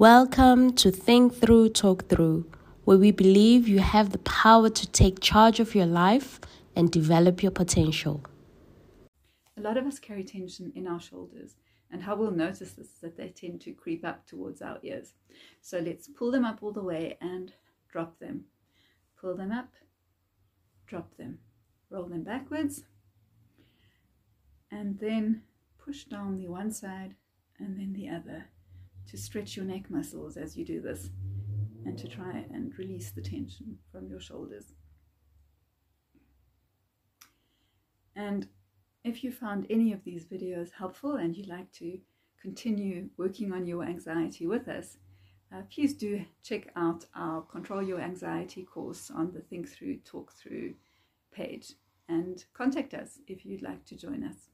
Welcome to Think Through, Talk Through, where we believe you have the power to take charge of your life and develop your potential. A lot of us carry tension in our shoulders, and how we'll notice this is that they tend to creep up towards our ears. So let's pull them up all the way and drop them. Pull them up, drop them. Roll them backwards, and then push down the one side and then the other to stretch your neck muscles as you do this and to try and release the tension from your shoulders. And if you found any of these videos helpful and you'd like to continue working on your anxiety with us, uh, please do check out our Control Your Anxiety course on the Think Through, Talk Through page and contact us if you'd like to join us.